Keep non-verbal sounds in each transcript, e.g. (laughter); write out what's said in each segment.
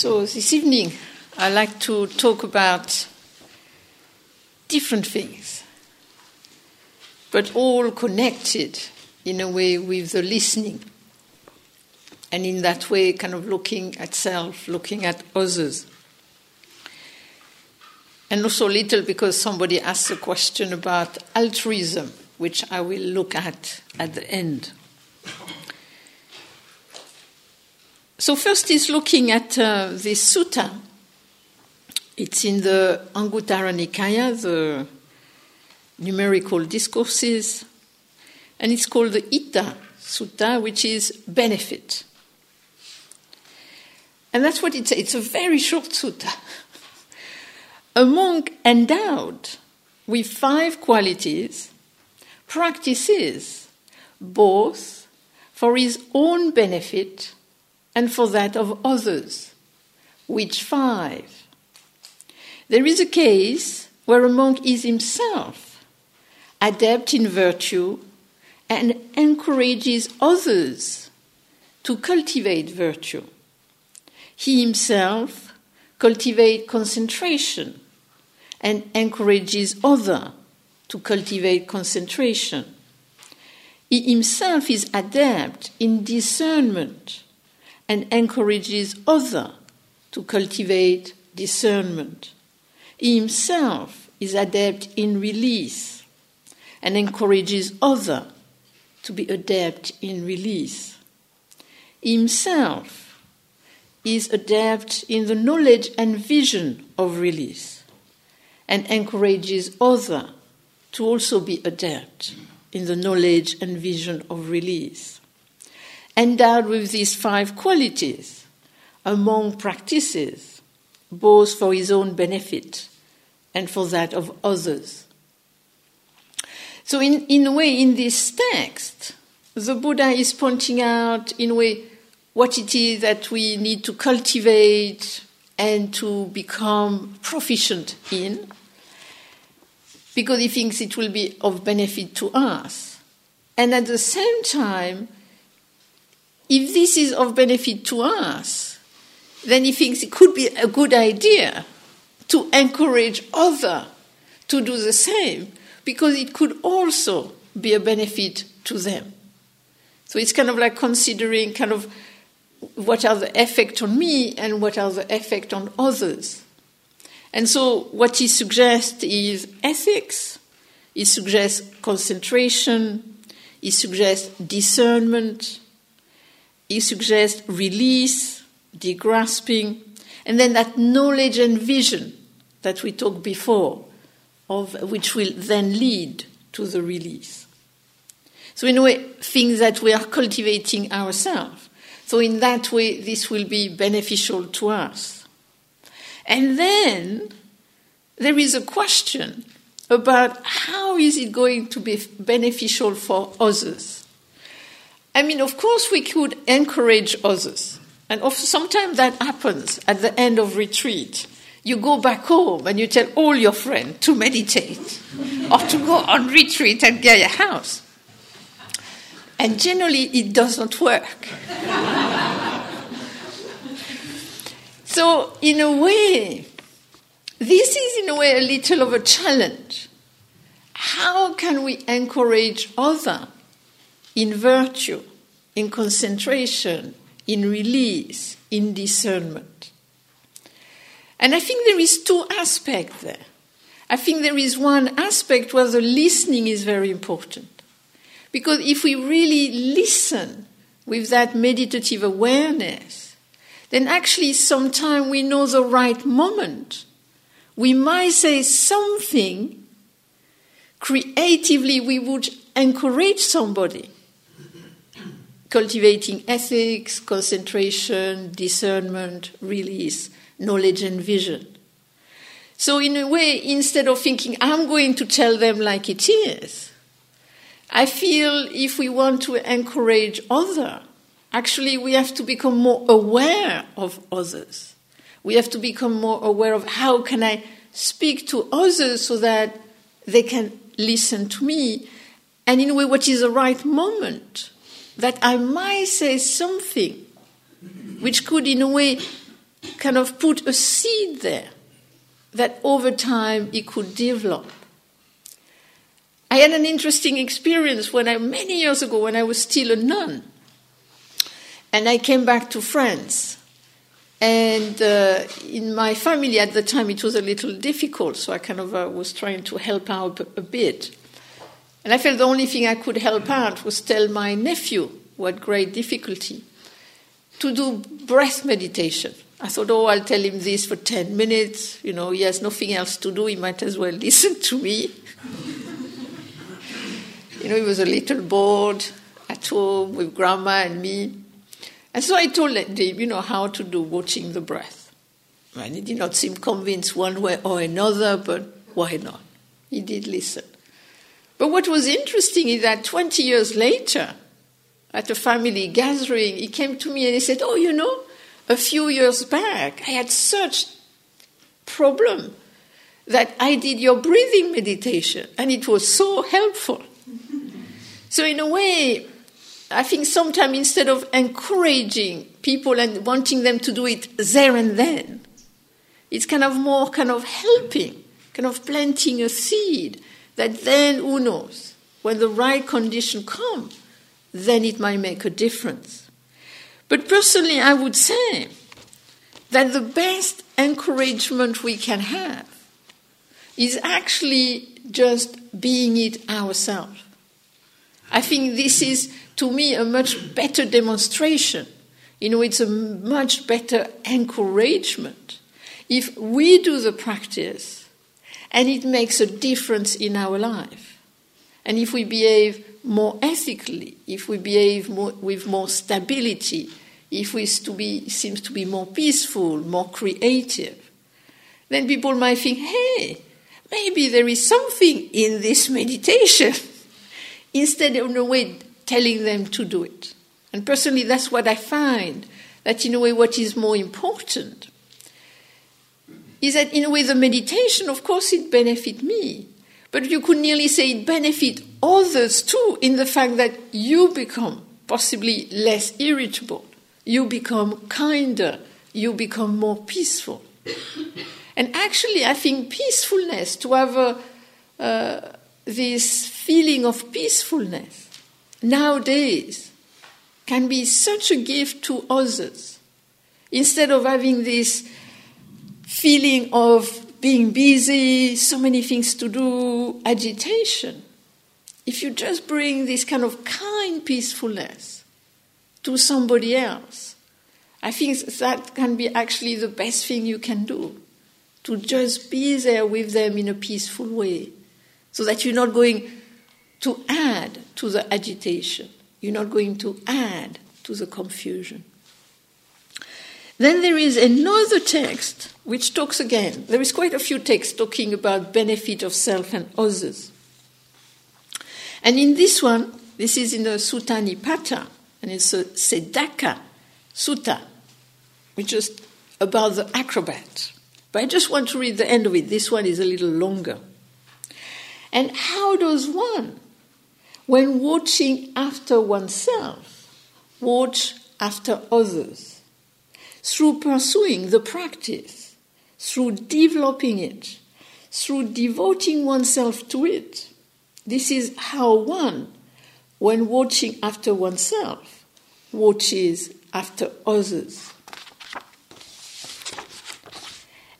So, this evening, I'd like to talk about different things, but all connected in a way with the listening. And in that way, kind of looking at self, looking at others. And also, little because somebody asked a question about altruism, which I will look at at the end. So, first is looking at uh, this sutta. It's in the Anguttara Nikaya, the numerical discourses, and it's called the Itta Sutta, which is benefit. And that's what it's. It's a very short sutta. (laughs) a monk endowed with five qualities practices both for his own benefit and for that of others. Which five? There is a case where a monk is himself adept in virtue and encourages others to cultivate virtue. He himself cultivates concentration and encourages others to cultivate concentration. He himself is adept in discernment and encourages others to cultivate discernment. He himself is adept in release and encourages others to be adept in release. He himself is adept in the knowledge and vision of release and encourages others to also be adept in the knowledge and vision of release endowed with these five qualities among practices, both for his own benefit and for that of others. So, in, in a way, in this text, the Buddha is pointing out, in a way, what it is that we need to cultivate and to become proficient in, because he thinks it will be of benefit to us. And at the same time, if this is of benefit to us, then he thinks it could be a good idea to encourage others to do the same because it could also be a benefit to them. So it's kind of like considering kind of what are the effect on me and what are the effect on others. And so what he suggests is ethics, he suggests concentration, he suggests discernment, he suggests release, degrasping, and then that knowledge and vision that we talked before, of which will then lead to the release. So, in a way, things that we are cultivating ourselves. So, in that way, this will be beneficial to us. And then there is a question about how is it going to be beneficial for others. I mean, of course, we could encourage others. And sometimes that happens at the end of retreat. You go back home and you tell all your friends to meditate (laughs) or to go on retreat and Gaia House. And generally, it doesn't work. (laughs) so, in a way, this is in a way a little of a challenge. How can we encourage others in virtue, in concentration, in release, in discernment. And I think there is two aspects there. I think there is one aspect where the listening is very important. Because if we really listen with that meditative awareness, then actually sometimes we know the right moment. We might say something creatively, we would encourage somebody cultivating ethics, concentration, discernment, release, knowledge, and vision. So, in a way, instead of thinking, I'm going to tell them like it is, I feel if we want to encourage others, actually, we have to become more aware of others. We have to become more aware of how can I speak to others so that they can listen to me, and in a way, what is the right moment that I might say something which could, in a way, kind of put a seed there that over time it could develop. I had an interesting experience when I, many years ago, when I was still a nun. And I came back to France. And uh, in my family at the time, it was a little difficult, so I kind of uh, was trying to help out a, a bit. And I felt the only thing I could help out was tell my nephew, who had great difficulty, to do breath meditation. I thought, oh, I'll tell him this for 10 minutes. You know, he has nothing else to do. He might as well (laughs) listen to me. you know, he was a little bored at home with grandma and me. And so I told him, you know, how to do watching the breath. And he did not seem convinced one way or another, but why not? He did listen. But what was interesting is that 20 years later, at a family gathering, he came to me and he said, Oh, you know, a few years back, I had such problem that I did your breathing meditation, and it was so helpful. (laughs) so, in a way, I think sometimes instead of encouraging people and wanting them to do it there and then, it's kind of more kind of helping, kind of planting a seed that then, who knows, when the right condition comes, then it might make a difference. But personally, I would say that the best encouragement we can have is actually just being it ourselves. I think this is, to me, a much better demonstration. You know, it's a much better encouragement if we do the practice and it makes a difference in our life. And if we behave more ethically, if we behave more, with more stability, if we to be, seems to be more peaceful, more creative, then people might think, hey, maybe there is something in this meditation, (laughs) instead of in a way telling them to do it. And personally, that's what I find that in a way, what is more important is that in a way, the meditation, of course, it benefit me, but you could nearly say it benefit others too in the fact that you become possibly less irritable, you become kinder, you become more peaceful. And actually, I think peacefulness, to have a, uh, this feeling of peacefulness nowadays, can be such a gift to others. Instead of having this feeling of being busy, so many things to do, agitation. If you just bring this kind of kind peacefulness to somebody else, I think that can be actually the best thing you can do. To just be there with them in a peaceful way, so that you're not going to add to the agitation, you're not going to add to the confusion. Then there is another text which talks again. There is quite a few texts talking about benefit of self and others. And in this one, this is in the Sutta Nipata, and it's a Sedaka Sutta, which is about the acrobat. But I just want to read the end of it. This one is a little longer. And how does one, when watching after oneself, watch after others? Through pursuing the practice, through developing it, through devoting oneself to it. This is how one, when watching after oneself, watches after others.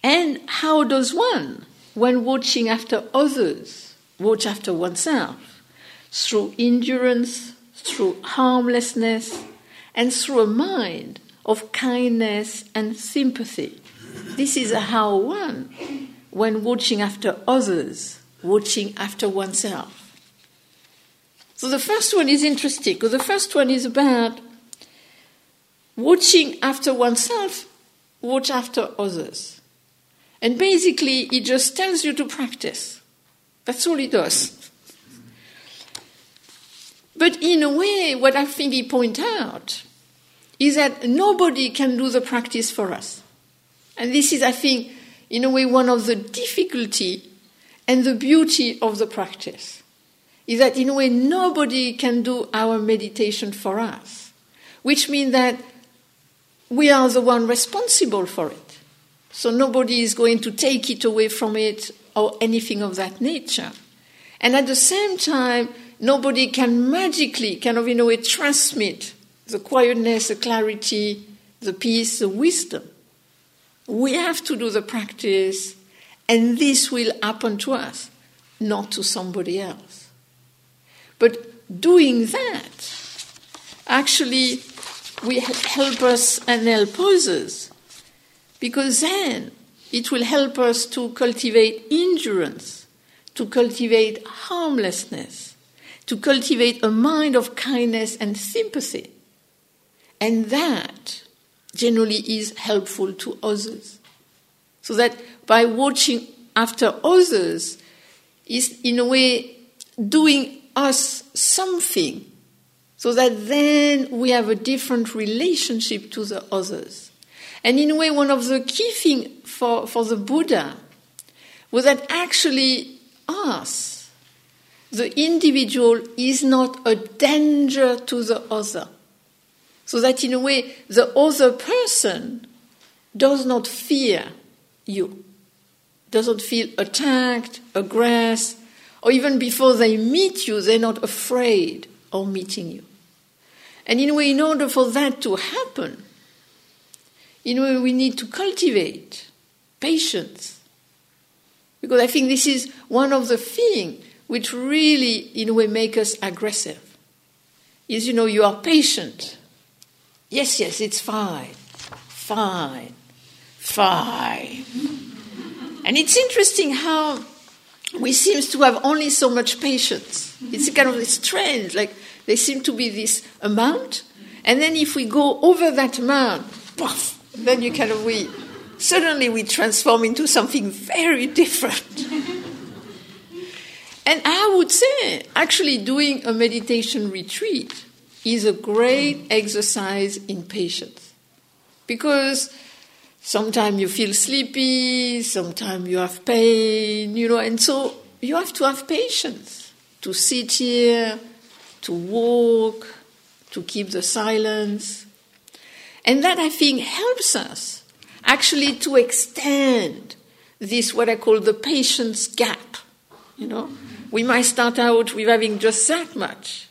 And how does one, when watching after others, watch after oneself? Through endurance, through harmlessness, and through a mind of kindness and sympathy. This is how one, when watching after others, watching after oneself. So the first one is interesting because the first one is about watching after oneself, watch after others. And basically, it just tells you to practice. That's all it does. But in a way, what I think he points out is that nobody can do the practice for us. And this is, I think, in a way, one of the difficulty and the beauty of the practice. Is that in a way nobody can do our meditation for us. Which means that we are the one responsible for it. So nobody is going to take it away from it or anything of that nature. And at the same time, nobody can magically kind of in a way transmit the quietness, the clarity, the peace, the wisdom. We have to do the practice, and this will happen to us, not to somebody else. But doing that actually will help us and help others, because then it will help us to cultivate endurance, to cultivate harmlessness, to cultivate a mind of kindness and sympathy. And that generally is helpful to others. So that by watching after others is in a way doing us something so that then we have a different relationship to the others. And in a way, one of the key things for, for the Buddha was that actually us, the individual, is not a danger to the other. So that in a way, the other person does not fear you, doesn't feel attacked, aggressed, or even before they meet you, they're not afraid of meeting you. And in a way, in order for that to happen, in a way, we need to cultivate patience. Because I think this is one of the things which really, in a way, make us aggressive. Is, you know, you are patient Yes, yes, it's fine. Fine. Fine. And it's interesting how we seem to have only so much patience. It's kind of strange, like there seem to be this amount, and then if we go over that amount, puff, then you kind of we suddenly we transform into something very different. and I would say, actually, doing a meditation retreat is a great exercise in patience. Because sometimes you feel sleepy, sometimes you have pain, you know, and so you have to have patience to sit here, to walk, to keep the silence. And that I think helps us actually to extend this, what I call the patience gap. You know, we might start out with having just that much,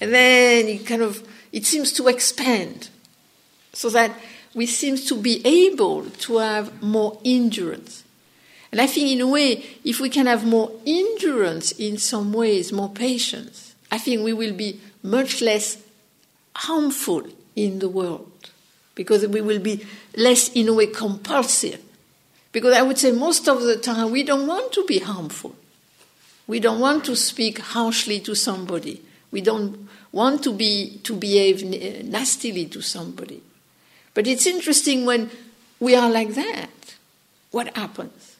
and then it kind of it seems to expand so that we seem to be able to have more endurance. And I think in a way, if we can have more endurance in some ways, more patience, I think we will be much less harmful in the world because we will be less in a way compulsive. Because I would say most of the time we don't want to be harmful. We don't want to speak harshly to somebody. We don't want to be to behave nastily to somebody. But it's interesting when we are like that. What happens?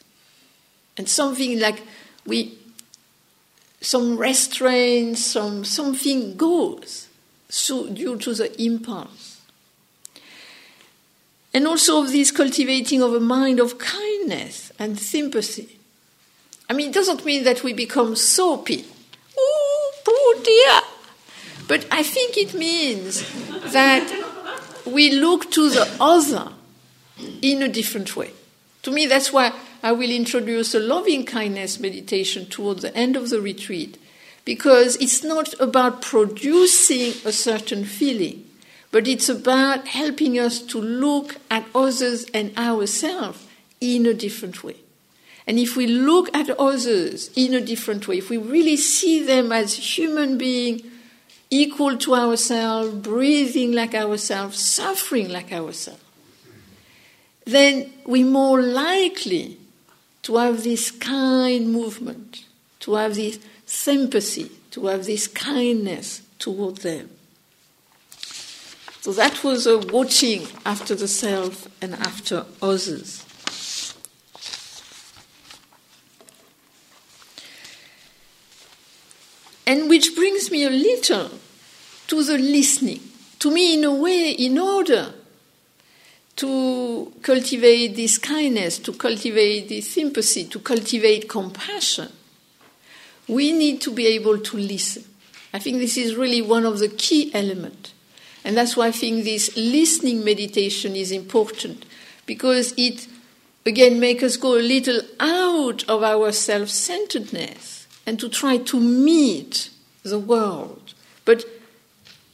And something like we some restraint, some something goes so due to the impulse. And also of this cultivating of a mind of kindness and sympathy. I mean, it doesn't mean that we become soapy. Oh, poor dear, but I think it means that we look to the other in a different way. To me, that's why I will introduce a loving kindness meditation toward the end of the retreat, because it's not about producing a certain feeling, but it's about helping us to look at others and ourselves in a different way. And if we look at others in a different way, if we really see them as human beings equal to ourselves, breathing like ourselves, suffering like ourselves, then we're more likely to have this kind movement, to have this sympathy, to have this kindness toward them. So that was a watching after the self and after others. And which brings me a little to the listening. To me, in a way, in order to cultivate this kindness, to cultivate this sympathy, to cultivate compassion, we need to be able to listen. I think this is really one of the key elements. And that's why I think this listening meditation is important because it again makes us go a little out of our self centeredness and to try to meet the world, but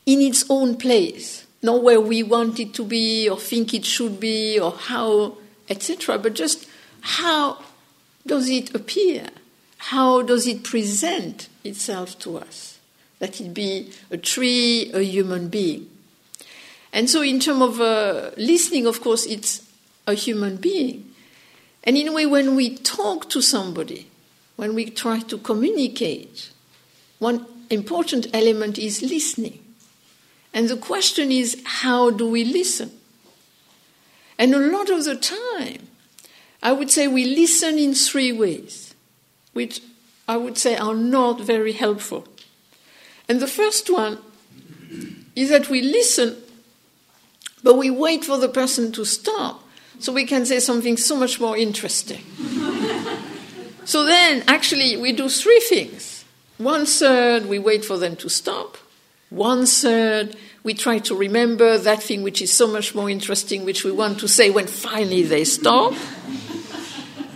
in its own place, not where we want it to be or think it should be or how, etc., but just how does it appear? How does it present itself to us? That it be a tree, a human being. And so, in terms of uh, listening, of course, it's a human being. And in a way, when we talk to somebody, when we try to communicate, one important element is listening. And the question is, how do we listen? And a lot of the time, I would say we listen in three ways, which I would say are not very helpful. And the first one is that we listen, but we wait for the person to stop so we can say something so much more interesting. So then, actually, we do three things. One third, we wait for them to stop. One third, we try to remember that thing which is so much more interesting, which we want to say when finally they stop.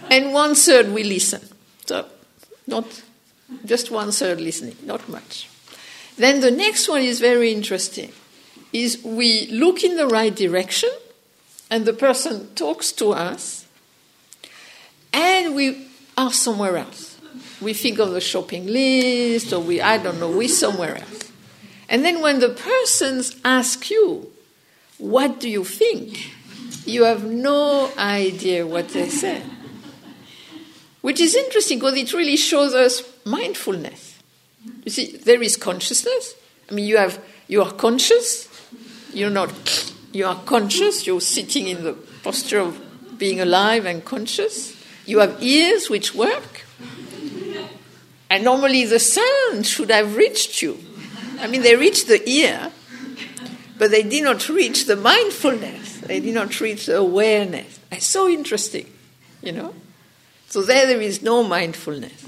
and one third, we listen. So, not just one third listening, not much. Then the next one is very interesting. Is we look in the right direction and the person talks to us, and we are somewhere else. We think of the shopping list, or we, I don't know, we're somewhere else. And then when the persons ask you, what do you think? You have no idea what they say. Which is interesting because it really shows us mindfulness. You see, there is consciousness. I mean, you have you are conscious. You're not you are conscious, you're sitting in the posture of being alive and conscious. You have ears which work. And normally the sound should have reached you. I mean, they reach the ear, but they did not reach the mindfulness. They did not reach the awareness. It's so interesting, you know? So there, there is no mindfulness.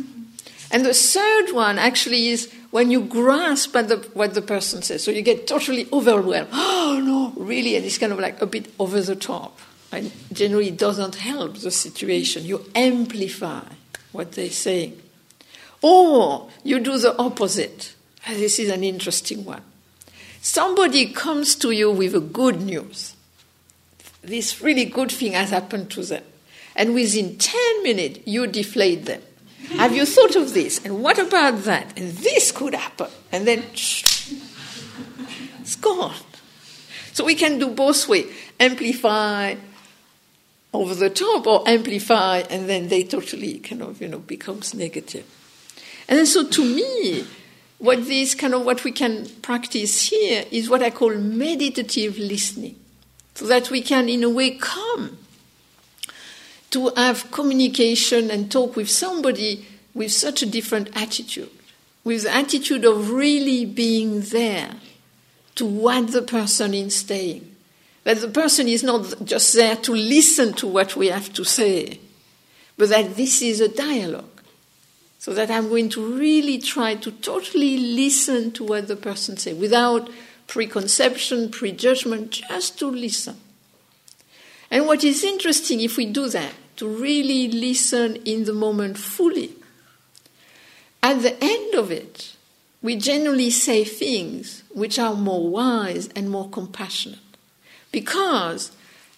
And the third one actually is when you grasp at the, what the person says. So you get totally overwhelmed. (gasps) Oh, no, really? And it's kind of like a bit over the top. And generally, it doesn't help the situation. You amplify what they're saying. Or you do the opposite. Ah, this is an interesting one. Somebody comes to you with a good news. This really good thing has happened to them. And within 10 minutes, you deflate them. Have you thought of this? And what about that? And this could happen. And then (laughs) it's gone. So we can do both ways amplify over the top or amplify and then they totally kind of you know becomes negative. and so to me what this kind of what we can practice here is what i call meditative listening so that we can in a way come to have communication and talk with somebody with such a different attitude, with the attitude of really being there to what the person is saying. That the person is not just there to listen to what we have to say, but that this is a dialogue. So that I'm going to really try to totally listen to what the person says without preconception, prejudgment, just to listen. And what is interesting if we do that, to really listen in the moment fully, at the end of it, we generally say things which are more wise and more compassionate. Because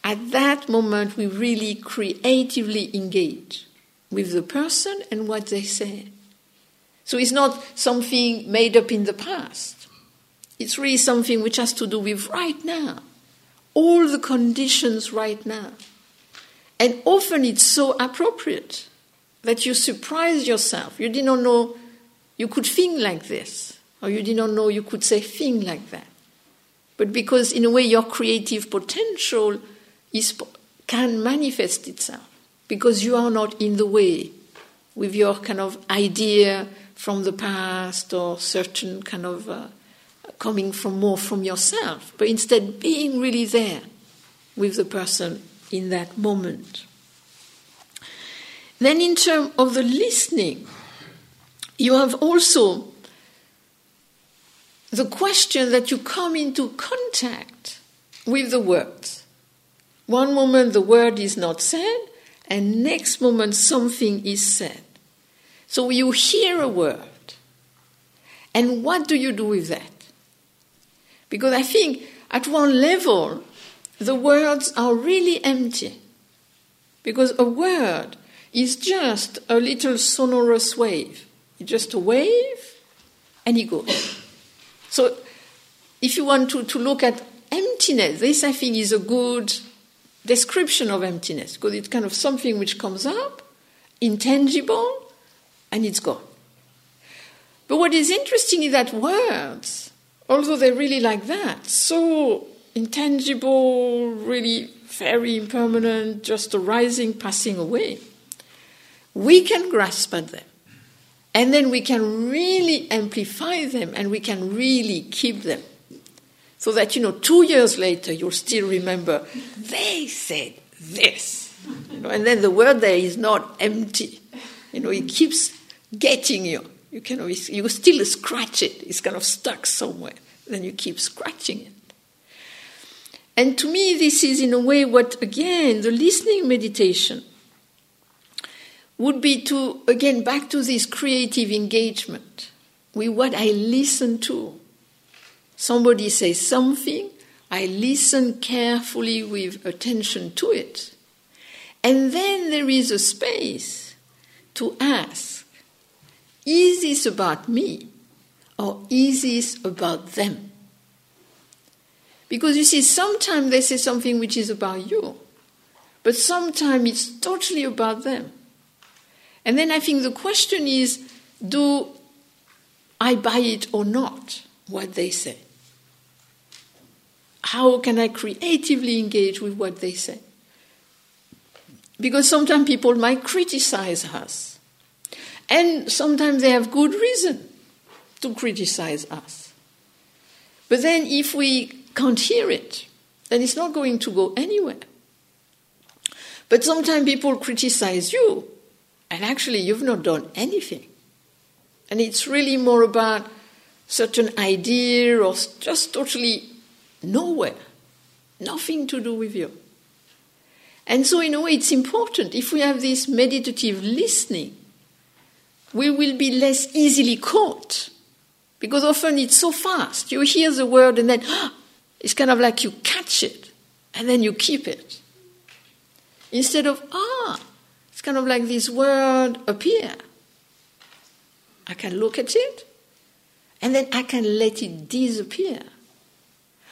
at that moment, we really creatively engage with the person and what they say. So it's not something made up in the past. It's really something which has to do with right now all the conditions right now. And often it's so appropriate that you surprise yourself. You did not know you could think like this, or you did not know you could say thing like that. But because, in a way, your creative potential is, can manifest itself, because you are not in the way with your kind of idea from the past or certain kind of uh, coming from more from yourself, but instead being really there with the person in that moment. Then, in terms of the listening, you have also the question that you come into contact with the words. One moment the word is not said, and next moment something is said. So you hear a word, and what do you do with that? Because I think at one level, the words are really empty. Because a word is just a little sonorous wave. It's just a wave, and it goes. So if you want to, to look at emptiness, this I think is a good description of emptiness, because it's kind of something which comes up, intangible, and it's gone. But what is interesting is that words, although they're really like that, so intangible, really very impermanent, just arising, passing away, we can grasp at them. And then we can really amplify them and we can really keep them. So that, you know, two years later, you'll still remember, they said this. You know, and then the word there is not empty. You know, it keeps getting you. You can always, you still scratch it. It's kind of stuck somewhere. Then you keep scratching it. And to me, this is in a way what, again, the listening meditation would be to, again, back to this creative engagement with what I listen to. Somebody says something, I listen carefully with attention to it. And then there is a space to ask is this about me or is this about them? Because you see, sometimes they say something which is about you, but sometimes it's totally about them. And then I think the question is do I buy it or not, what they say? How can I creatively engage with what they say? Because sometimes people might criticize us. And sometimes they have good reason to criticize us. But then if we can't hear it, then it's not going to go anywhere. But sometimes people criticize you and actually, you've not done anything. And it's really more about certain idea or just totally nowhere, nothing to do with you. And so, in a way, it's important. If we have this meditative listening, we will be less easily caught. Because often it's so fast. You hear the word and then it's kind of like you catch it and then you keep it. Instead of, ah, it's kind of like this word appear. I can look at it, and then I can let it disappear.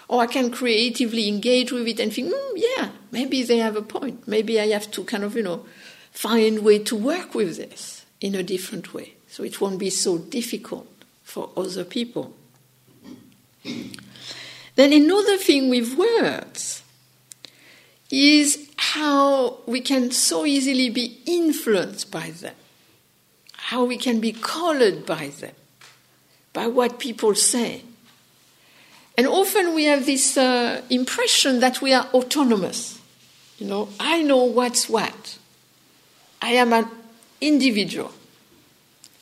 Or I can creatively engage with it and think, mm, yeah, maybe they have a point. Maybe I have to kind of, you know, find a way to work with this in a different way. So it won't be so difficult for other people. Then another thing with words is how we can so easily be influenced by them, how we can be colored by them, by what people say. And often we have this uh, impression that we are autonomous. You know, I know what's what. I am an individual.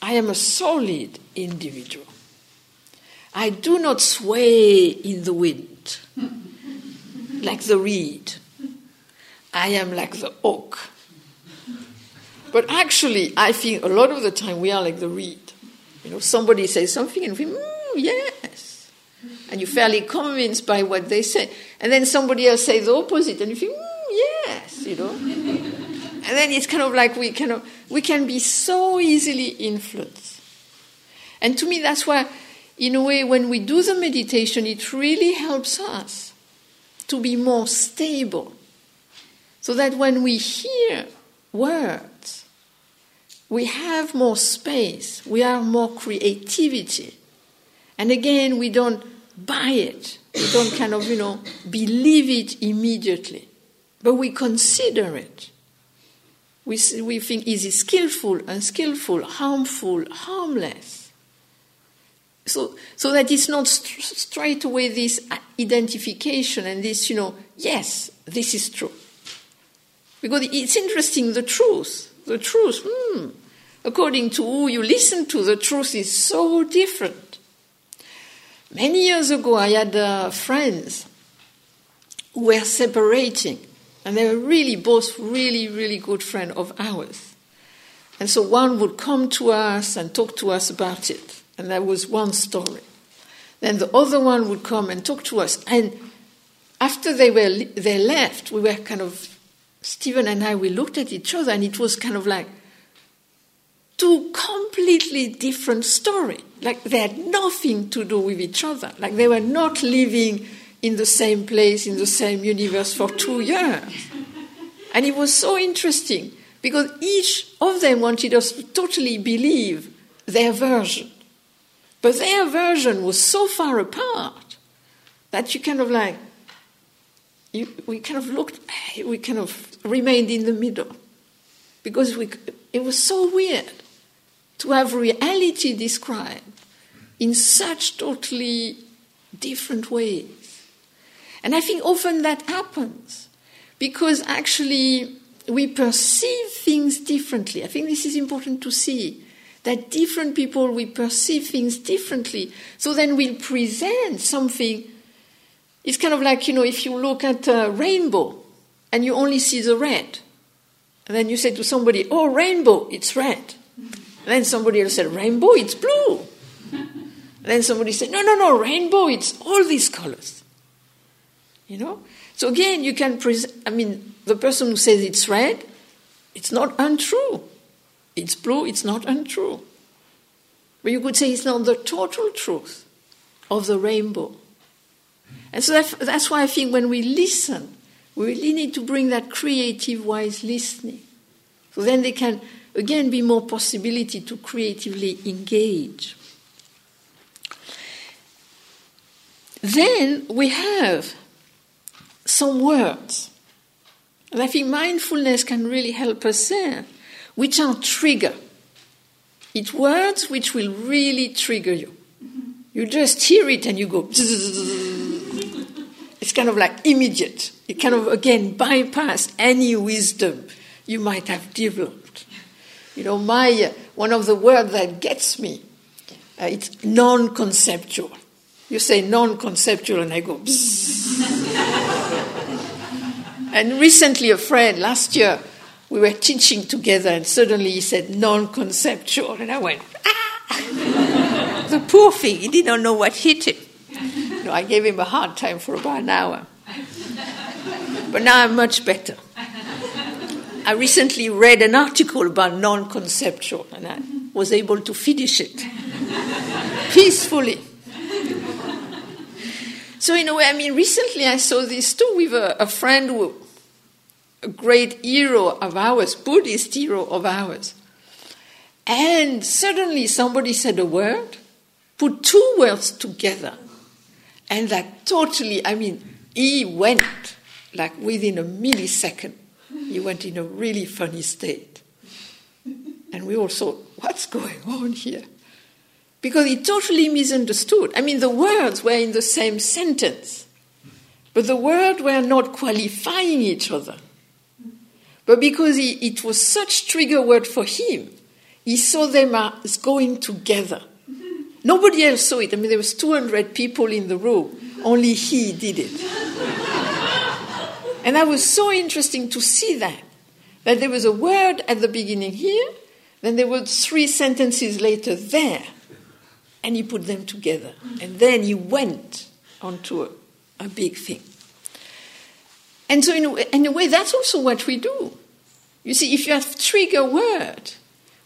I am a solid individual. I do not sway in the wind (laughs) like the reed. I am like the oak. But actually, I think a lot of the time we are like the reed. You know, somebody says something and we, mm, yes. And you're fairly convinced by what they say. And then somebody else says the opposite and you think, mm, yes, you know. and then it's kind of like we, kind of, we can be so easily influenced. And to me, that's why, in a way, when we do the meditation, it really helps us to be more stable so that when we hear words, we have more space, we have more creativity. And again, we don't buy it, we don't kind of, you know, believe it immediately, but we consider it. We, we think, is it skillful, unskillful, harmful, harmless? So, so that it's not st- straight away this uh, identification and this, you know, yes, this is true. Because it's interesting, the truth, the truth, hmm, according to who you listen to, the truth is so different. Many years ago, I had uh, friends who were separating, and they were really both really, really good friends of ours. And so one would come to us and talk to us about it, and that was one story. Then the other one would come and talk to us, and after they were they left, we were kind of Stephen and I we looked at each other, and it was kind of like two completely different stories. Like they had nothing to do with each other. Like they were not living in the same place, in the same universe for two years. And it was so interesting because each of them wanted us to totally believe their version. But their version was so far apart that you kind of like, we kind of looked, we kind of remained in the middle because we, it was so weird to have reality described in such totally different ways. And I think often that happens because actually we perceive things differently. I think this is important to see that different people we perceive things differently. So then we'll present something. It's kind of like, you know, if you look at a rainbow and you only see the red, and then you say to somebody, Oh, rainbow, it's red. And then somebody else said, Rainbow, it's blue. And then somebody said, No, no, no, rainbow, it's all these colors. You know? So again, you can present, I mean, the person who says it's red, it's not untrue. It's blue, it's not untrue. But you could say it's not the total truth of the rainbow. And so that, that's why I think when we listen, we really need to bring that creative, wise listening. So then they can again be more possibility to creatively engage. Then we have some words. And I think mindfulness can really help us there, which are trigger. It's words which will really trigger you. Mm-hmm. You just hear it and you go. (laughs) It's kind of like immediate. It kind of again bypass any wisdom you might have developed. You know, my one of the words that gets me, uh, it's non-conceptual. You say non-conceptual, and I go. (laughs) and recently, a friend last year, we were teaching together, and suddenly he said non-conceptual, and I went ah! (laughs) the poor thing, he did not know what hit him. You know, I gave him a hard time for about an hour, but now I'm much better. I recently read an article about non conceptual, and I was able to finish it peacefully. So, in a way, I mean, recently I saw this too with a, a friend who, a great hero of ours, Buddhist hero of ours. And suddenly somebody said a word, put two words together, and that totally, I mean, he went like within a millisecond he went in a really funny state. And we all thought, what's going on here? Because he totally misunderstood. I mean, the words were in the same sentence, but the words were not qualifying each other. But because he, it was such trigger word for him, he saw them as going together. Nobody else saw it. I mean, there was 200 people in the room. Only he did it. And that was so interesting to see that. That there was a word at the beginning here, then there were three sentences later there. And he put them together. And then he went onto a, a big thing. And so, in a, in a way, that's also what we do. You see, if you have trigger word,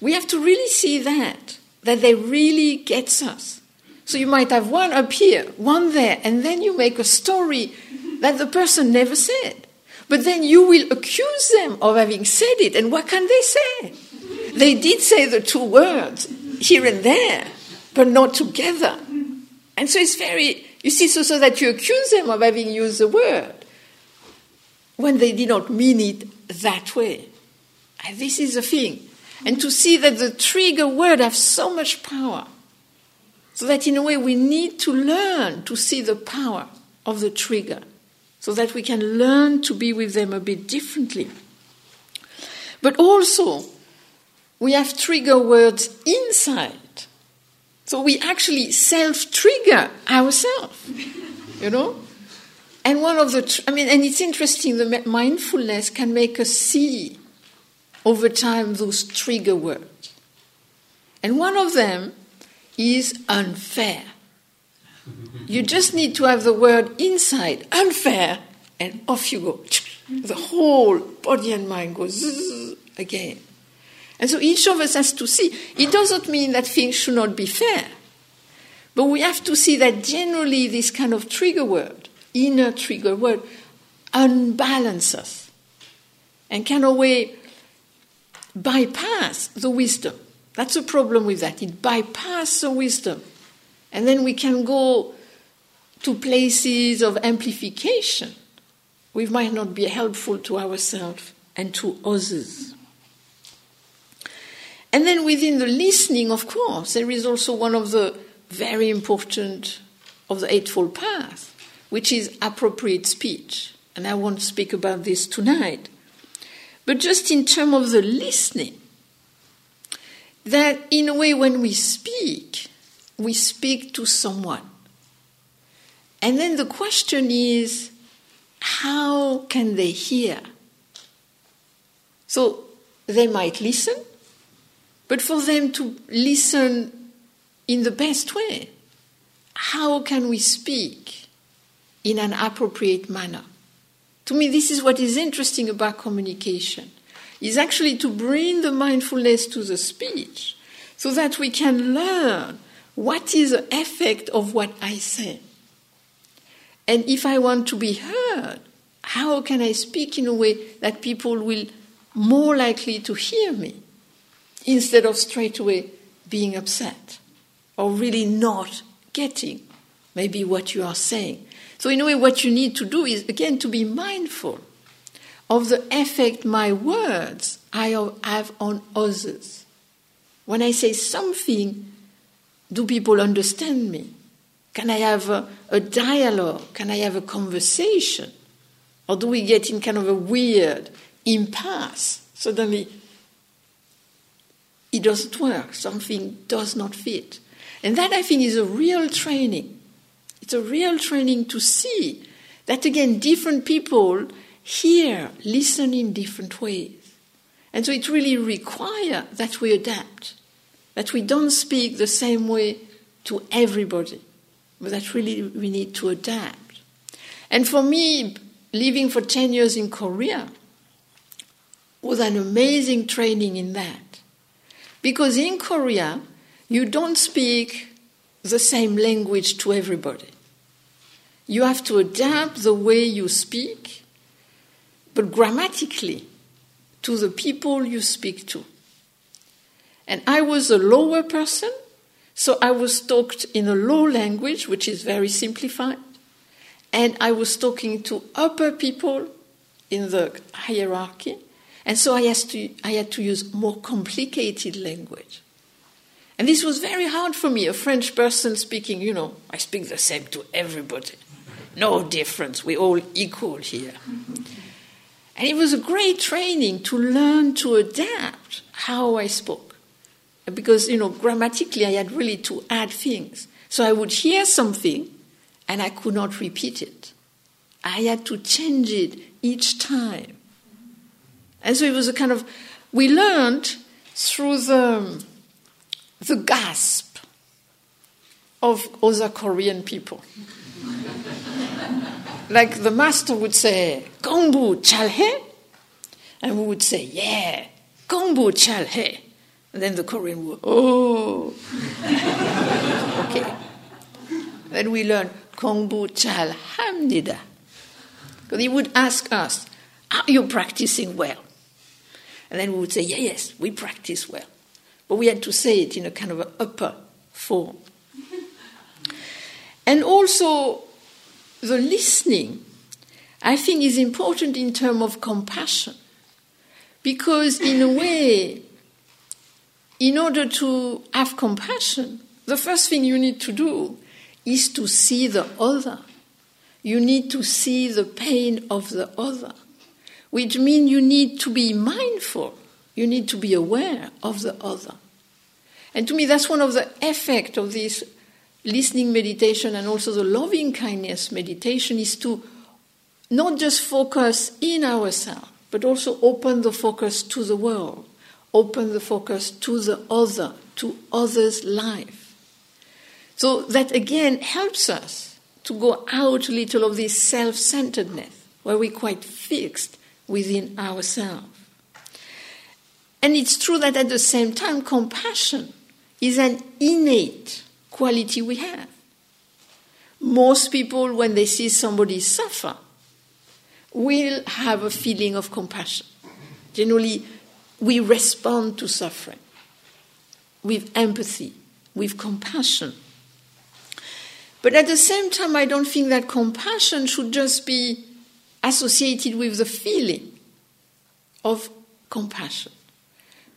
we have to really see that, that they really gets us. So you might have one up here, one there, and then you make a story that the person never said. But then you will accuse them of having said it. And what can they say? They did say the two words here and there, but not together. And so it's very, you see, so, so that you accuse them of having used the word when they did not mean it that way. And this is the thing. And to see that the trigger word have so much power. So that in a way we need to learn to see the power of the trigger so that we can learn to be with them a bit differently. But also, we have trigger words inside So we actually self trigger ourselves, (laughs) you know? And one of the, I mean, and it's interesting, the mindfulness can make us see over time those trigger words. And one of them is unfair. You just need to have the word inside, unfair, and off you go. (laughs) The whole body and mind goes again. And so each of us has to see. It doesn't mean that things should not be fair. But we have to see that generally this kind of trigger word, inner trigger word, unbalances and can away bypass the wisdom. That's a problem with that. It bypasses the wisdom. And then we can go to places of amplification. We might not be helpful to ourselves and to others. And then within the listening, of course, there is also one of the very important of the Eightfold Path, which is appropriate speech. And I won't speak about this tonight. But just in terms of the listening, that in a way, when we speak, we speak to someone. And then the question is, how can they hear? So they might listen, but for them to listen in the best way, how can we speak in an appropriate manner? To me, this is what is interesting about communication, is actually to bring the mindfulness to the speech so that we can learn what is the effect of what I say. And if I want to be heard, how can I speak in a way that people will more likely to hear me? instead of straight away being upset or really not getting maybe what you are saying. So, in a way, what you need to do is again to be mindful of the effect my words I have on others. When I say something, do people understand me? Can I have a, a dialogue? Can I have a conversation? Or do we get in kind of a weird impasse? Suddenly, it doesn't work, something does not fit. And that I think is a real training. It's a real training to see that again, different people hear, listen in different ways. And so it really requires that we adapt, that we don't speak the same way to everybody, but that really we need to adapt. And for me, living for 10 years in Korea was an amazing training in that because in Korea, you don't speak the same language to everybody. You have to adapt the way you speak, but grammatically, to the people you speak to. And I was a lower person, so I was talked in a low language, which is very simplified. And I was talking to upper people in the hierarchy. And so I, to, I had to use more complicated language. And this was very hard for me, a French person speaking, you know, I speak the same to everybody. No difference, we're all equal here. And it was a great training to learn to adapt how I spoke. Because, you know, grammatically I had really to add things. So I would hear something and I could not repeat it. I had to change it each time. And so it was a kind of, we learned through the, the gasp of other Korean people. Like the master would say, Gongbu chalhe? And we would say, yeah, Gongbu chalhe. And then the Korean would, oh. (laughs) okay. Then we learn Gongbu chal hamnida. Because he would ask us, are you practicing well? And then we would say, yeah, yes, we practice well. But we had to say it in a kind of an upper form. And also, the listening, I think, is important in terms of compassion. Because, in a way, in order to have compassion, the first thing you need to do is to see the other. You need to see the pain of the other which means you need to be mindful, you need to be aware of the other. And to me, that's one of the effects of this listening meditation and also the loving kindness meditation is to not just focus in ourselves, but also open the focus to the world, open the focus to the other, to others' life. So that again helps us to go out a little of this self centeredness, where we're quite fixed within ourselves. And it's true that at the same time, compassion is an innate quality we have. Most people, when they see somebody suffer, will have a feeling of compassion. Generally, we respond to suffering with empathy, with compassion. But at the same time, I don't think that compassion should just be associated with the feeling of compassion.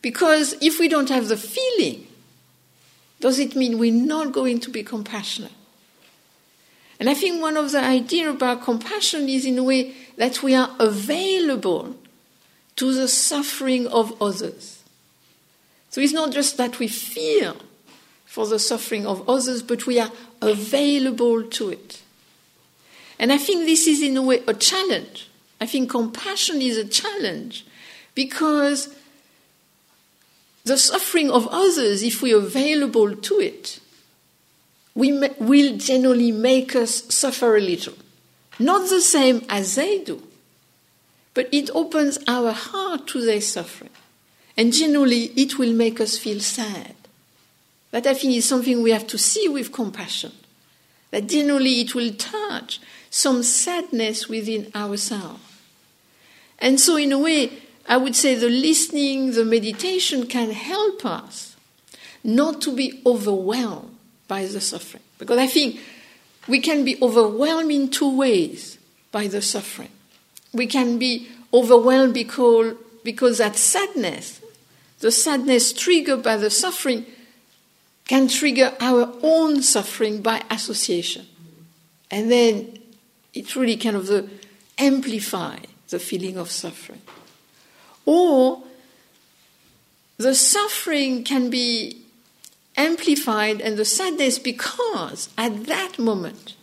Because if we don't have the feeling, does it mean we're not going to be compassionate? And I think one of the ideas about compassion is in a way that we are available to the suffering of others. So it's not just that we feel for the suffering of others, but we are available to it. And I think this is, in a way, a challenge. I think compassion is a challenge because the suffering of others, if we're available to it, we will generally make us suffer a little. Not the same as they do, but it opens our heart to their suffering. And generally, it will make us feel sad. That I think is something we have to see with compassion. That generally it will touch some sadness within ourselves. And so, in a way, I would say the listening, the meditation can help us not to be overwhelmed by the suffering. Because I think we can be overwhelmed in two ways by the suffering. We can be overwhelmed because, because that sadness, the sadness triggered by the suffering, can trigger our own suffering by association. And then it really kind of amplify the feeling of suffering. Or the suffering can be amplified and the sadness because at that moment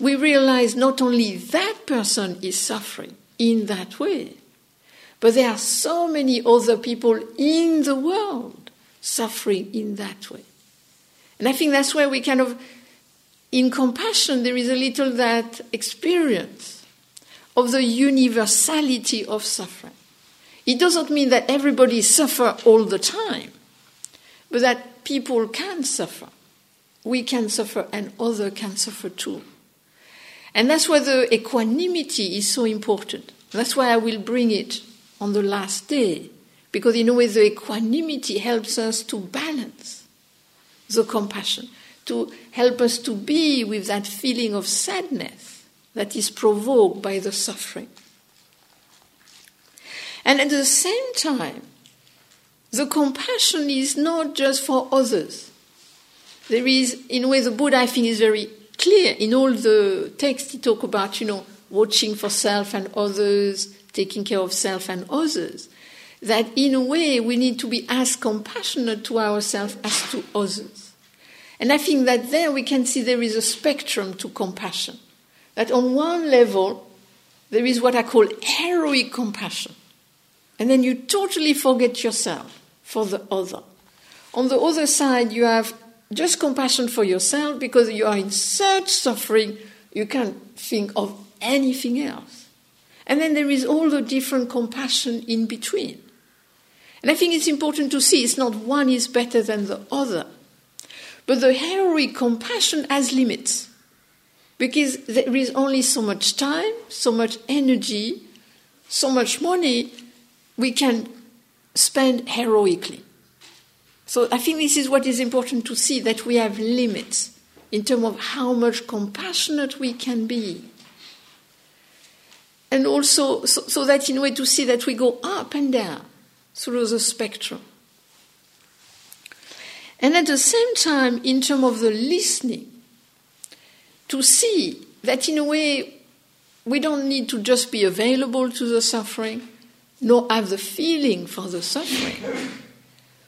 we realize not only that person is suffering in that way, but there are so many other people in the world suffering in that way. And I think that's where we kind of, in compassion, there is a little that experience of the universality of suffering. It doesn't mean that everybody suffer all the time, but that people can suffer. We can suffer and other can suffer too. And that's why the equanimity is so important. That's why I will bring it on the last day, because in a way the equanimity helps us to balance the compassion, to help us to be with that feeling of sadness that is provoked by the suffering. And at the same time, the compassion is not just for others. There is, in a way, the Buddha, I think, is very clear in all the texts he talk about, you know, watching for self and others, taking care of self and others. That in a way we need to be as compassionate to ourselves as to others. And I think that there we can see there is a spectrum to compassion. That on one level, there is what I call heroic compassion. And then you totally forget yourself for the other. On the other side, you have just compassion for yourself because you are in such suffering, you can't think of anything else. And then there is all the different compassion in between. And I think it's important to see it's not one is better than the other. But the heroic compassion has limits. Because there is only so much time, so much energy, so much money we can spend heroically. So I think this is what is important to see that we have limits in terms of how much compassionate we can be. And also, so, so that in a way to see that we go up and down through the spectrum. And at the same time, in terms of the listening, to see that in a way we don't need to just be available to the suffering, nor have the feeling for the suffering,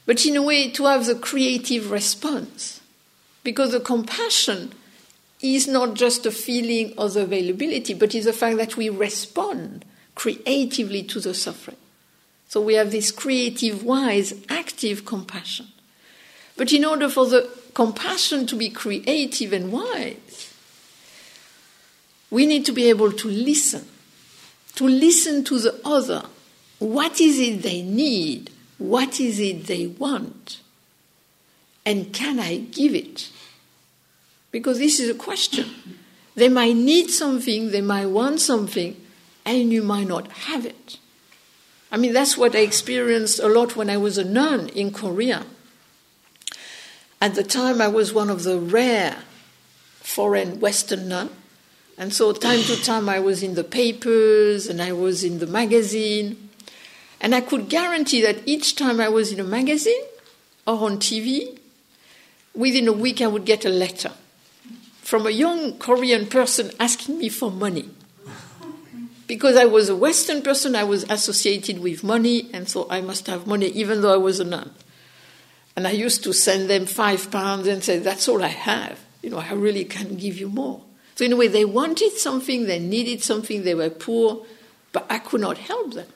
but in a way to have the creative response. Because the compassion is not just a feeling of availability, but is the fact that we respond creatively to the suffering. So we have this creative, wise, active compassion. But in order for the compassion to be creative and wise, we need to be able to listen, to listen to the other. What is it they need? What is it they want? And can I give it? Because this is a question. They might need something, they might want something, and you might not have it. I mean, that's what I experienced a lot when I was a nun in Korea. At the time, I was one of the rare foreign Western nuns. And so, time to time, I was in the papers and I was in the magazine. And I could guarantee that each time I was in a magazine or on TV, within a week I would get a letter from a young Korean person asking me for money. Because I was a Western person, I was associated with money, and so I must have money, even though I was a nun. And I used to send them five pounds and say, That's all I have. You know, I really can't give you more. So, in a way, they wanted something, they needed something, they were poor, but I could not help them.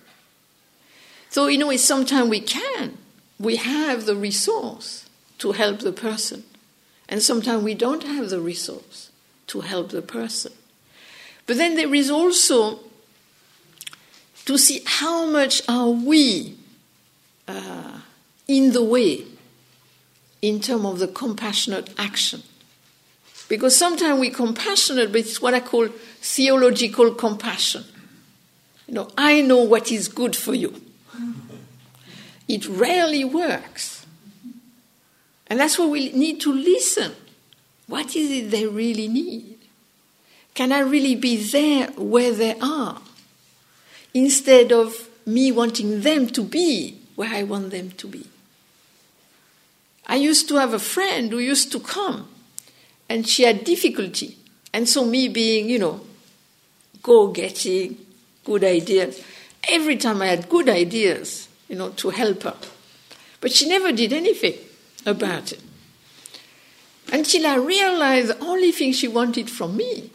So, in a way, sometimes we can. We have the resource to help the person. And sometimes we don't have the resource to help the person. But then there is also to see how much are we uh, in the way in terms of the compassionate action. Because sometimes we're compassionate, but it's what I call theological compassion. You know, I know what is good for you. It rarely works and that's why we need to listen. What is it they really need? Can I really be there where they are? Instead of me wanting them to be where I want them to be. I used to have a friend who used to come and she had difficulty. And so, me being, you know, go getting good ideas, every time I had good ideas, you know, to help her. But she never did anything about it. Until I realized the only thing she wanted from me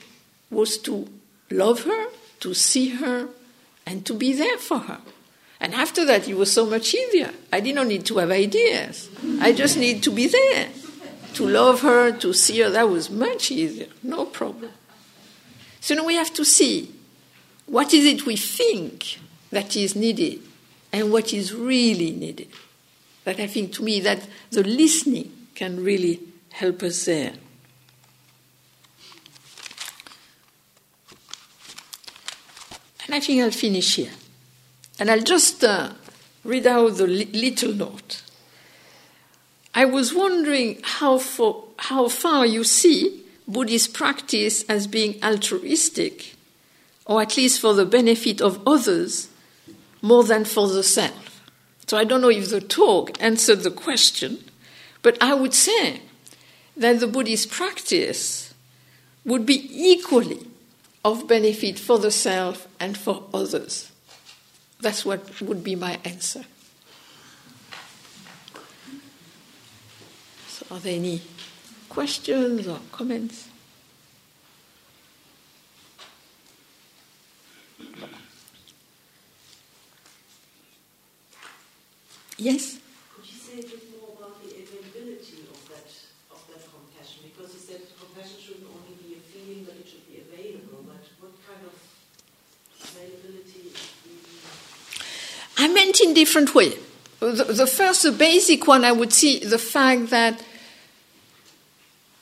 was to love her, to see her, and to be there for her. And after that, it was so much easier. I did not need to have ideas. I just need to be there. To love her, to see her, that was much easier. No problem. So now we have to see what is it we think that is needed and what is really needed. But I think to me that the listening can really help us there. And I think I'll finish here. And I'll just uh, read out the li- little note. I was wondering how, how far you see Buddhist practice as being altruistic, or at least for the benefit of others, more than for the self. So I don't know if the talk answered the question, but I would say that the Buddhist practice would be equally of benefit for the self and for others. That's what would be my answer. So, are there any questions or comments? Yes? Could you say a bit more about the availability of that, of that compassion? Because you said compassion shouldn't only be a feeling, but it should be available. But what kind of availability? I meant in different way. The, the first, the basic one, I would see the fact that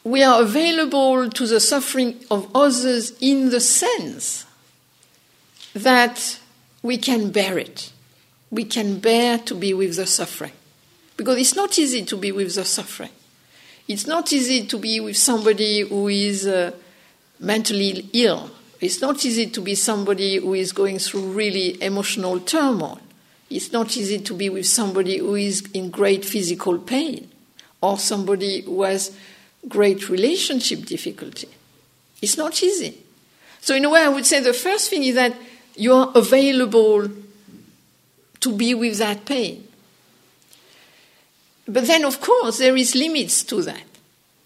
we are available to the suffering of others in the sense that we can bear it we can bear to be with the suffering. Because it's not easy to be with the suffering. It's not easy to be with somebody who is uh, mentally ill. It's not easy to be somebody who is going through really emotional turmoil. It's not easy to be with somebody who is in great physical pain or somebody who has great relationship difficulty. It's not easy. So, in a way, I would say the first thing is that you are available to be with that pain. but then, of course, there is limits to that.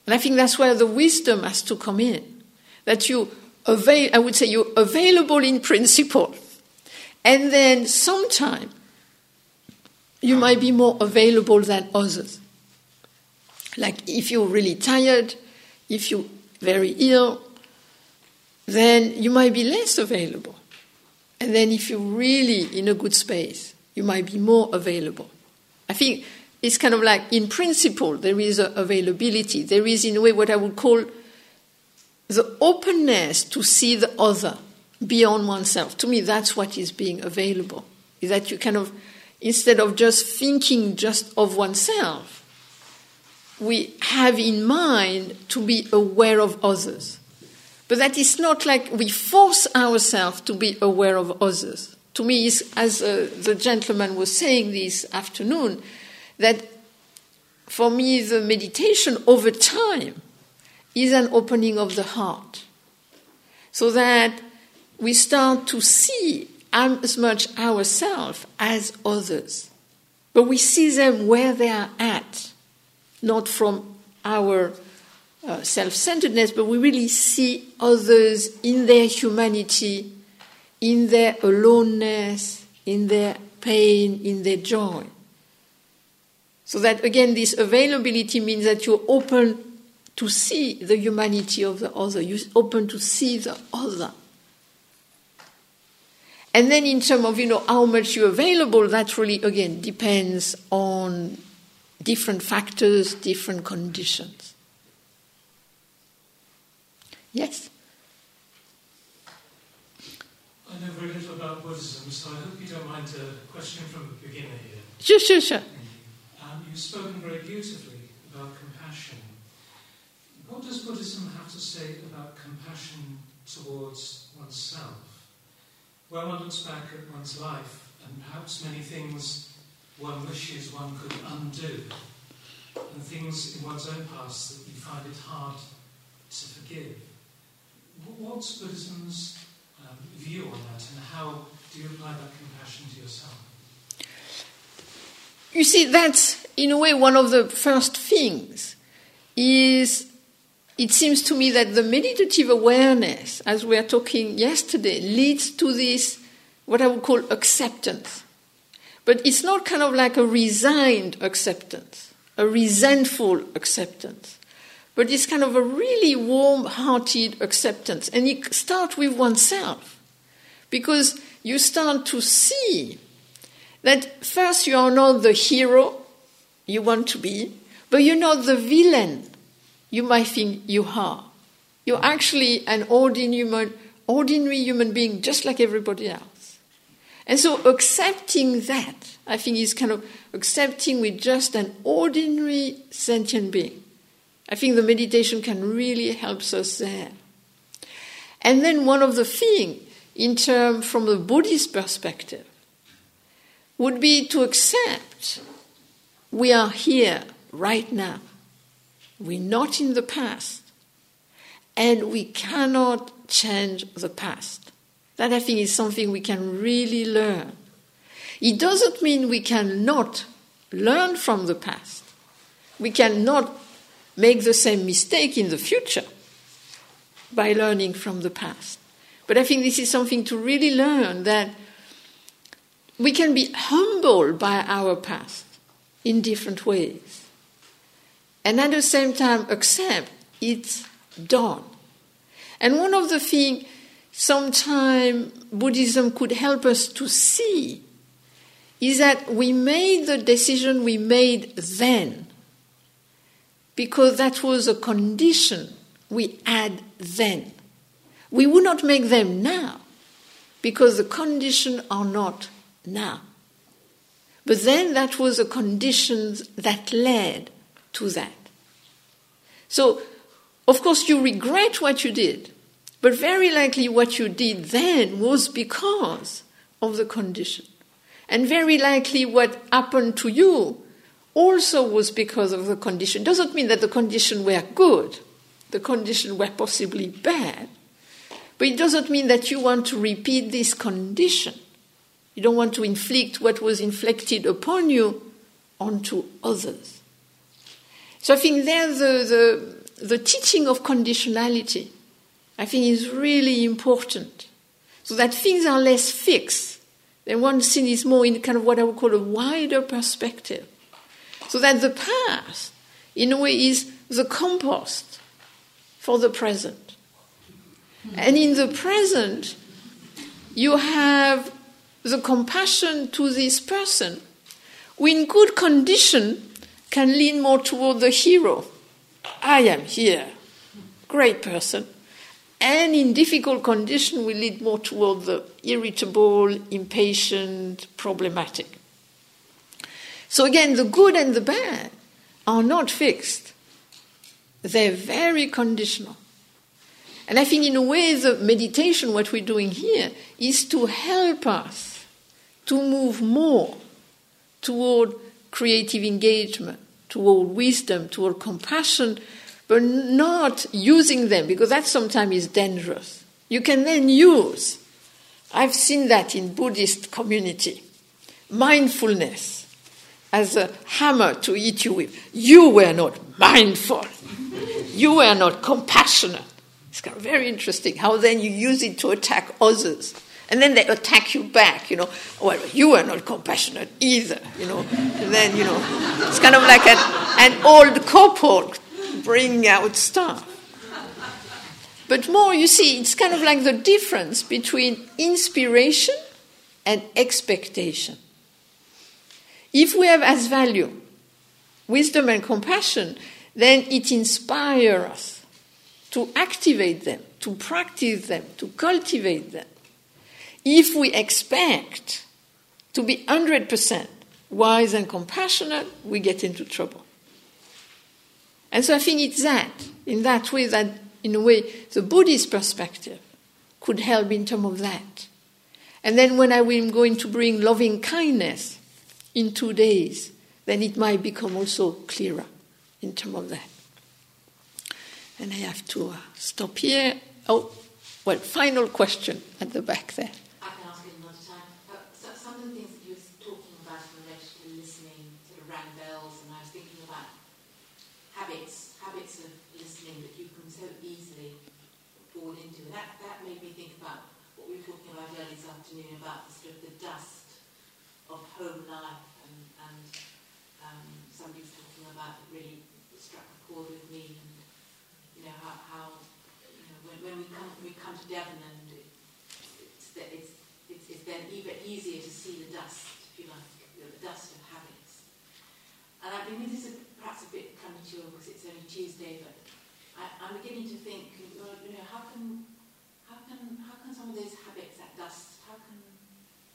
And I think that's where the wisdom has to come in. That you avail, I would say you're available in principle. And then sometime you might be more available than others. Like if you're really tired, if you're very ill, then you might be less available. And then if you're really in a good space, you might be more available. I think it's kind of like in principle there is availability. There is in a way what I would call the openness to see the other beyond oneself. To me, that's what is being available. Is that you kind of, instead of just thinking just of oneself, we have in mind to be aware of others. But that is not like we force ourselves to be aware of others. To me, is, as uh, the gentleman was saying this afternoon, that for me, the meditation over time is an opening of the heart. So that we start to see as much ourselves as others. But we see them where they are at, not from our uh, self centeredness, but we really see others in their humanity, in their aloneness, in their pain, in their joy. So that again, this availability means that you're open to see the humanity of the other, you're open to see the other. And then in terms of you know how much you're available, that really again depends on different factors, different conditions. Yes? I know very little about Buddhism, so I hope you don't mind a question from a beginner here. Sure, sure, sure. Um, you've spoken very beautifully about compassion. What does Buddhism have to say about compassion towards oneself? When one looks back at one's life and perhaps many things one wishes one could undo, and things in one's own past that you find it hard to forgive. What's Buddhism's view on that, and how do you apply that compassion to yourself? You see, that's in a way one of the first things is it seems to me that the meditative awareness, as we were talking yesterday, leads to this, what I would call acceptance. But it's not kind of like a resigned acceptance, a resentful acceptance, but it's kind of a really warm hearted acceptance. And it starts with oneself, because you start to see that first you are not the hero you want to be, but you're not the villain you might think you are. You're actually an ordinary human, ordinary human being just like everybody else. And so accepting that, I think, is kind of accepting with just an ordinary sentient being. I think the meditation can really help us there. And then one of the things, in term from the Buddhist perspective, would be to accept we are here right now. We're not in the past. And we cannot change the past. That I think is something we can really learn. It doesn't mean we cannot learn from the past. We cannot make the same mistake in the future by learning from the past. But I think this is something to really learn that we can be humbled by our past in different ways and at the same time accept it's done. And one of the things sometimes Buddhism could help us to see is that we made the decision we made then because that was a condition we had then. We would not make them now because the conditions are not now. But then that was the conditions that led to that. So, of course, you regret what you did, but very likely what you did then was because of the condition. And very likely what happened to you also was because of the condition. Doesn't mean that the condition were good, the condition were possibly bad, but it doesn't mean that you want to repeat this condition. You don't want to inflict what was inflicted upon you onto others. So I think there the, the, the teaching of conditionality, I think is really important. So that things are less fixed. Then one thing is more in kind of what I would call a wider perspective. So that the past, in a way, is the compost for the present. And in the present, you have the compassion to this person who, in good condition, can lean more toward the hero. I am here, great person. And in difficult condition, we lead more toward the irritable, impatient, problematic. So again, the good and the bad are not fixed. They're very conditional. And I think, in a way, the meditation, what we're doing here, is to help us to move more toward creative engagement, toward wisdom, toward compassion, but not using them, because that sometimes is dangerous. You can then use, I've seen that in Buddhist community, mindfulness as a hammer to hit you with. You were not mindful. You were not compassionate. It's very interesting how then you use it to attack others. And then they attack you back, you know. Well, you are not compassionate either, you know. And then, you know, it's kind of like an, an old couple bringing out stuff. But more, you see, it's kind of like the difference between inspiration and expectation. If we have as value wisdom and compassion, then it inspires us to activate them, to practice them, to cultivate them. If we expect to be 100% wise and compassionate, we get into trouble. And so I think it's that, in that way, that in a way, the Buddhist perspective could help in terms of that. And then when I am going to bring loving kindness in two days, then it might become also clearer in terms of that. And I have to uh, stop here. Oh, well, final question at the back there. I can ask it another time. Uh, so some of the things that you were talking about relation to listening sort of rang bells, and I was thinking about habits, habits of listening that you can so easily fall into. And that, that made me think about what we were talking about earlier this afternoon about the sort of the dust of home life, and, and um, somebody was talking about really struck a chord with me. And, you know, how, how you know, when, we come we come to Devon and it's, it's, it's, it's then even easier to see the dust, if you like, the dust of habits. And I mean, this is perhaps a bit premature because it's only Tuesday, but I, I'm beginning to think, well, you know, how can, how can, how can some of those habits, that dust, how can,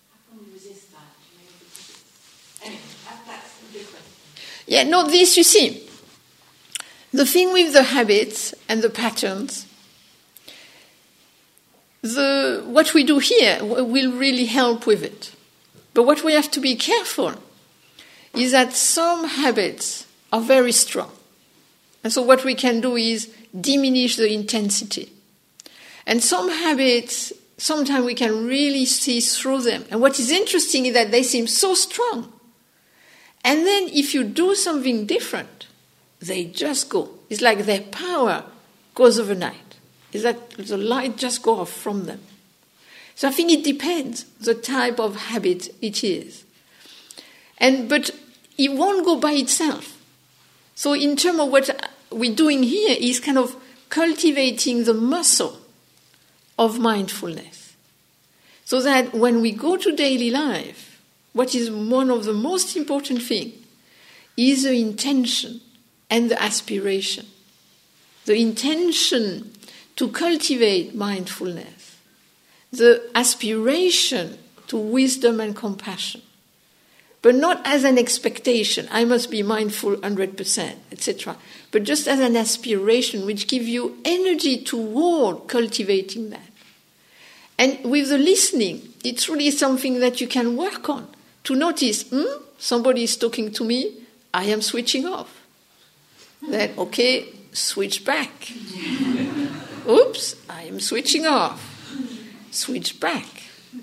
how can we resist that? Anyway, that, that's big question. Yeah, no, this you see. The thing with the habits and the patterns, the, what we do here will really help with it. But what we have to be careful is that some habits are very strong. And so what we can do is diminish the intensity. And some habits, sometimes we can really see through them. And what is interesting is that they seem so strong. And then if you do something different, they just go. It's like their power goes overnight. Is that the light just go off from them. So I think it depends the type of habit it is. And but it won't go by itself. So in terms of what we're doing here is kind of cultivating the muscle of mindfulness. So that when we go to daily life, what is one of the most important things is the intention and the aspiration. The intention to cultivate mindfulness, the aspiration to wisdom and compassion, but not as an expectation, I must be mindful 100%, etc., but just as an aspiration which gives you energy toward cultivating that. And with the listening, it's really something that you can work on to notice, hmm, somebody is talking to me, I am switching off then okay, switch back. (laughs) Oops, I am switching off. Switch back.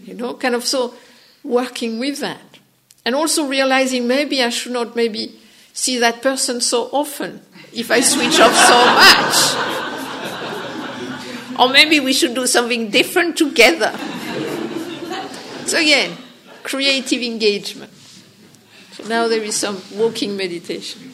You know, kind of so working with that. And also realizing maybe I should not maybe see that person so often if I switch off so much. or maybe we should do something different together. So, again, creative engagement. So now there is some walking meditation.